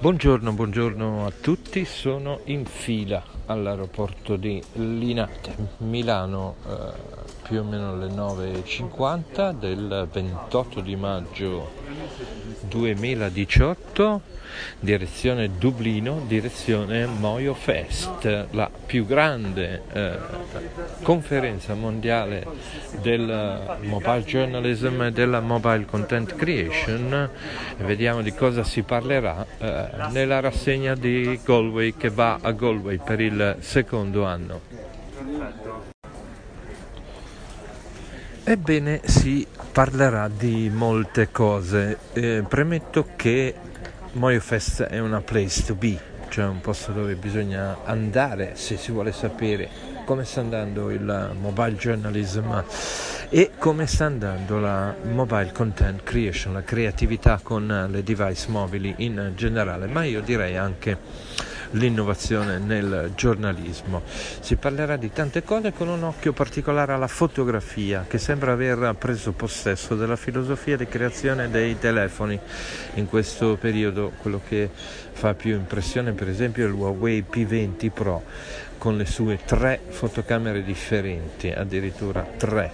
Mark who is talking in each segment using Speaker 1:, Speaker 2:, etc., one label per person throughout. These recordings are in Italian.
Speaker 1: Buongiorno, buongiorno a tutti, sono in fila all'aeroporto di Linate, Milano, eh, più o meno alle 9.50 del 28 di maggio 2018, direzione Dublino, direzione Moyo Fest, la più grande eh, conferenza mondiale del mobile journalism e della mobile content creation. Vediamo di cosa si parlerà eh, nella rassegna di Galway che va a Galway per il secondo anno. Ebbene, si parlerà di molte cose. Eh, premetto che MoyoFest è una place to be, cioè un posto dove bisogna andare se si vuole sapere come sta andando il mobile journalism e come sta andando la mobile content creation, la creatività con le device mobili in generale, ma io direi anche l'innovazione nel giornalismo. Si parlerà di tante cose con un occhio particolare alla fotografia che sembra aver preso possesso della filosofia di creazione dei telefoni in questo periodo. Quello che fa più impressione per esempio è il Huawei P20 Pro con le sue tre fotocamere differenti, addirittura tre.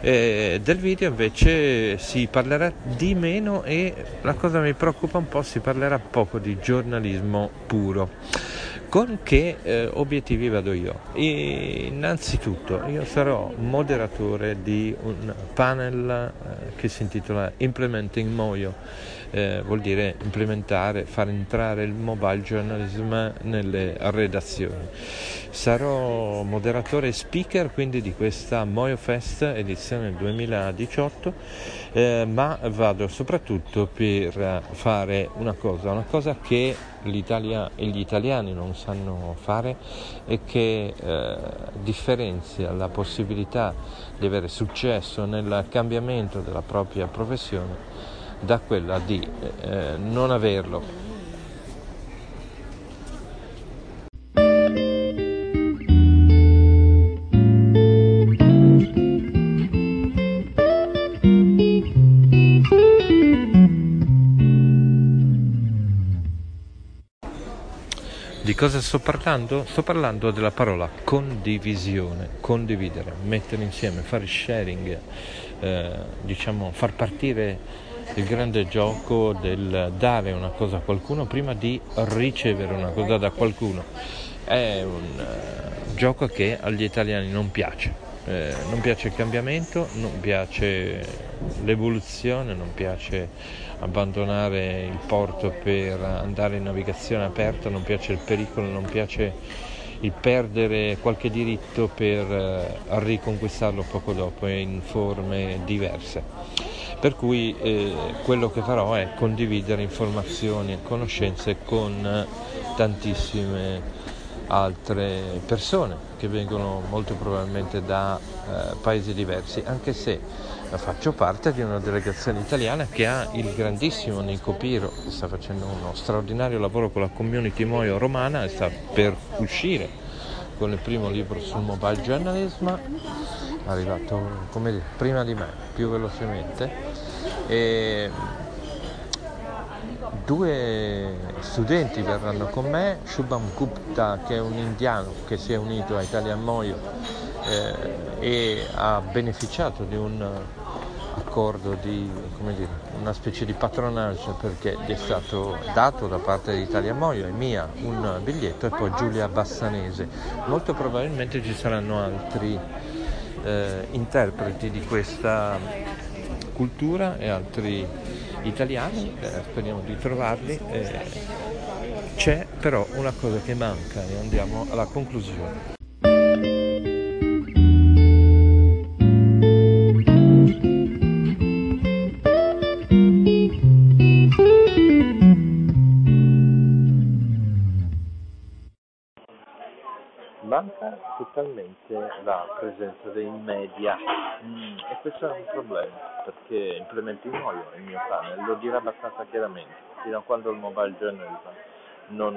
Speaker 1: Eh, del video invece si parlerà di meno e la cosa mi preoccupa un po', si parlerà poco di giornalismo puro. Con che eh, obiettivi vado io? E innanzitutto io sarò moderatore di un panel eh, che si intitola Implementing Moyo, eh, vuol dire implementare, far entrare il mobile journalism nelle redazioni. Sarò moderatore e speaker quindi di questa Moyo Fest edizione 2018, eh, ma vado soprattutto per fare una cosa, una cosa che l'Italia e gli italiani non sanno fare e che eh, differenzia la possibilità di avere successo nel cambiamento della propria professione da quella di eh, non averlo Di cosa sto parlando? Sto parlando della parola condivisione, condividere, mettere insieme, fare sharing, eh, diciamo far partire il grande gioco del dare una cosa a qualcuno prima di ricevere una cosa da qualcuno. È un uh, gioco che agli italiani non piace. Eh, non piace il cambiamento, non piace l'evoluzione, non piace abbandonare il porto per andare in navigazione aperta, non piace il pericolo, non piace il perdere qualche diritto per eh, riconquistarlo poco dopo in forme diverse. Per cui eh, quello che farò è condividere informazioni e conoscenze con tantissime altre persone che vengono molto probabilmente da eh, paesi diversi, anche se faccio parte di una delegazione italiana che ha il grandissimo Nico Piro, che sta facendo uno straordinario lavoro con la community Moio romana e sta per uscire con il primo libro sul mobile journalism, arrivato dire, prima di me, più velocemente. E due studenti verranno con me, Shubham Gupta che è un indiano che si è unito a Italian Moyo eh, e ha beneficiato di un accordo di dire, una specie di patronage perché gli è stato dato da parte di Italia Moio e mia un biglietto e poi Giulia Bassanese. Molto probabilmente ci saranno altri eh, interpreti di questa cultura e altri italiani, eh, speriamo di trovarli. Eh, c'è però una cosa che manca e andiamo alla conclusione. manca totalmente la presenza dei media mm, e questo è un problema perché implementi Moio, il mio panel, lo dirà abbastanza chiaramente, fino a quando il mobile journalism non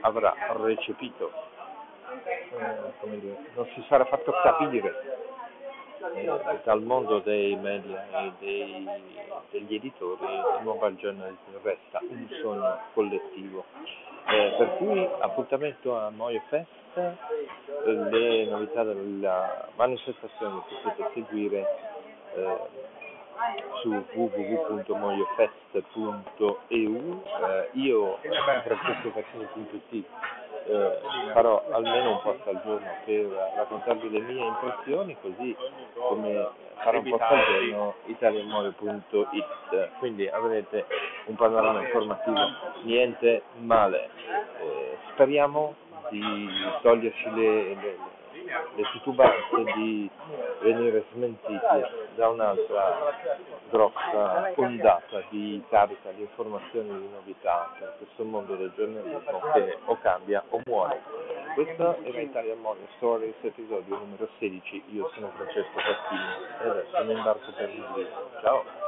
Speaker 1: avrà recepito, eh, dire, non si sarà fatto capire eh, dal mondo dei media e dei, degli editori il mobile journalism resta un sogno collettivo. Eh, per cui appuntamento a Moio Fest, le novità della manifestazione potete seguire eh, su www.moiofest.eu eh, io francescofaccini.it eh, farò almeno un post al giorno per raccontarvi le mie impressioni così come farò un post al giorno italianmole.it quindi avrete un panorama informativo. Niente male. Eh, speriamo di toglierci le, le, le titubanze di venire smentiti da un'altra grossa ondata di carica di informazioni e di novità per questo mondo del giornalismo che o cambia o muore. Questo è l'Italian Morning Stories, episodio numero 16. Io sono Francesco Facchini e adesso mi imbarco per il Ciao!